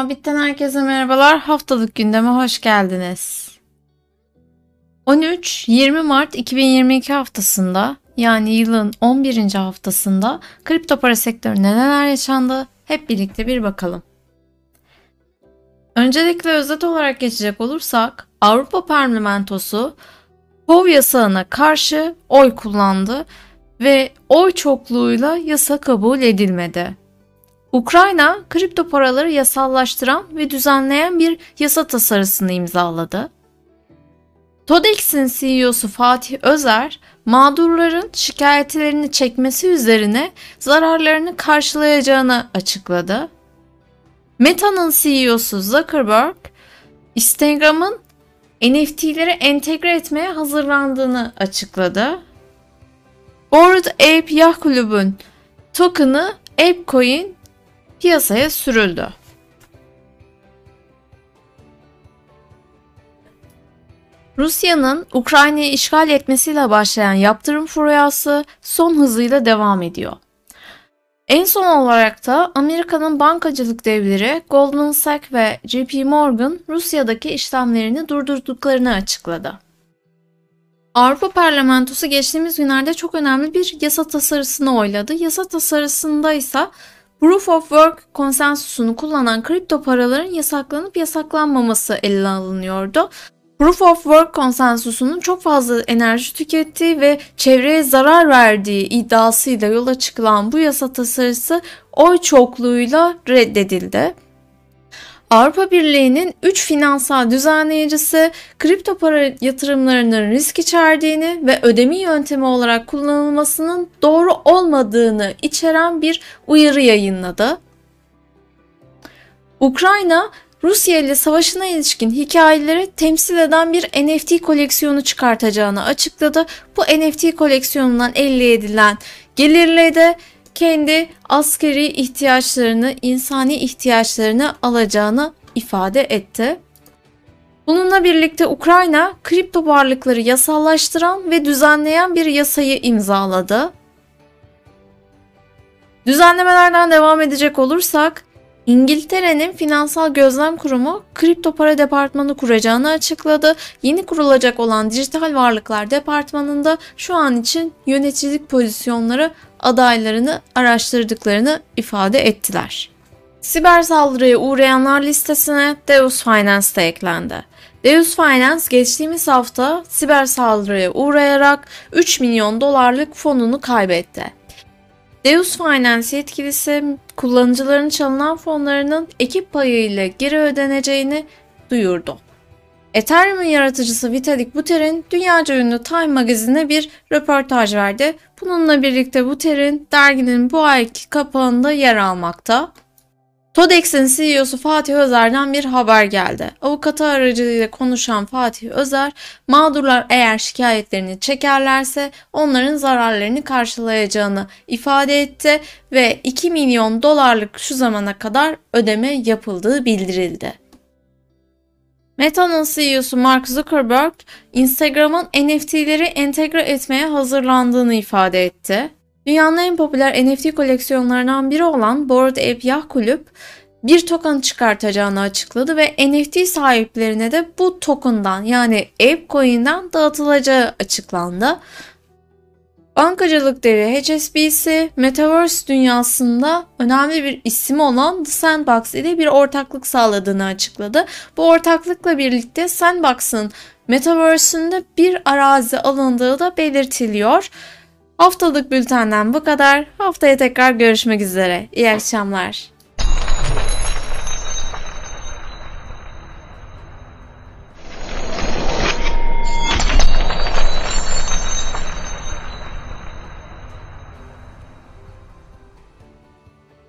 Muhabbitten herkese merhabalar. Haftalık gündeme hoş geldiniz. 13-20 Mart 2022 haftasında yani yılın 11. haftasında kripto para sektöründe neler yaşandı hep birlikte bir bakalım. Öncelikle özet olarak geçecek olursak Avrupa Parlamentosu POV yasağına karşı oy kullandı ve oy çokluğuyla yasa kabul edilmedi. Ukrayna kripto paraları yasallaştıran ve düzenleyen bir yasa tasarısını imzaladı. TODEX'in CEO'su Fatih Özer, mağdurların şikayetlerini çekmesi üzerine zararlarını karşılayacağını açıkladı. Meta'nın CEO'su Zuckerberg, Instagram'ın NFT'leri entegre etmeye hazırlandığını açıkladı. Bored Ape Yacht Club'un token'ı ApeCoin piyasaya sürüldü. Rusya'nın Ukrayna'yı işgal etmesiyle başlayan yaptırım furyası son hızıyla devam ediyor. En son olarak da Amerika'nın bankacılık devleri Goldman Sachs ve JP Morgan Rusya'daki işlemlerini durdurduklarını açıkladı. Avrupa Parlamentosu geçtiğimiz günlerde çok önemli bir yasa tasarısını oyladı. Yasa tasarısında ise Proof of Work konsensusunu kullanan kripto paraların yasaklanıp yasaklanmaması ele alınıyordu. Proof of Work konsensusunun çok fazla enerji tükettiği ve çevreye zarar verdiği iddiasıyla yola çıkılan bu yasa tasarısı oy çokluğuyla reddedildi. Avrupa Birliği'nin 3 finansal düzenleyicisi kripto para yatırımlarının risk içerdiğini ve ödeme yöntemi olarak kullanılmasının doğru olmadığını içeren bir uyarı yayınladı. Ukrayna Rusya ile savaşına ilişkin hikayeleri temsil eden bir NFT koleksiyonu çıkartacağını açıkladı. Bu NFT koleksiyonundan elde edilen gelirle de kendi askeri ihtiyaçlarını, insani ihtiyaçlarını alacağını ifade etti. Bununla birlikte Ukrayna kripto varlıkları yasallaştıran ve düzenleyen bir yasayı imzaladı. Düzenlemelerden devam edecek olursak İngiltere'nin Finansal Gözlem Kurumu kripto para departmanı kuracağını açıkladı. Yeni kurulacak olan dijital varlıklar departmanında şu an için yöneticilik pozisyonları adaylarını araştırdıklarını ifade ettiler. Siber saldırıya uğrayanlar listesine Deus Finance de eklendi. Deus Finance geçtiğimiz hafta siber saldırıya uğrayarak 3 milyon dolarlık fonunu kaybetti. Deus Finance yetkilisi kullanıcıların çalınan fonlarının ekip payıyla geri ödeneceğini duyurdu. Ethereum'un yaratıcısı Vitalik Buterin dünyaca ünlü Time magazine bir röportaj verdi. Bununla birlikte Buterin derginin bu ayki kapağında yer almakta. TODEX'in CEO'su Fatih Özer'den bir haber geldi. Avukatı aracılığıyla konuşan Fatih Özer, mağdurlar eğer şikayetlerini çekerlerse onların zararlarını karşılayacağını ifade etti ve 2 milyon dolarlık şu zamana kadar ödeme yapıldığı bildirildi. Meta'nın CEO'su Mark Zuckerberg, Instagram'ın NFT'leri entegre etmeye hazırlandığını ifade etti. Dünyanın en popüler NFT koleksiyonlarından biri olan Bored Ape Yacht Club bir token çıkartacağını açıkladı ve NFT sahiplerine de bu token'dan yani ApeCoin'den dağıtılacağı açıklandı. Bankacılık devi HSBC, Metaverse dünyasında önemli bir isim olan The Sandbox ile bir ortaklık sağladığını açıkladı. Bu ortaklıkla birlikte Sandbox'ın Metaverse'ünde bir arazi alındığı da belirtiliyor. Haftalık bültenden bu kadar. Haftaya tekrar görüşmek üzere. İyi akşamlar.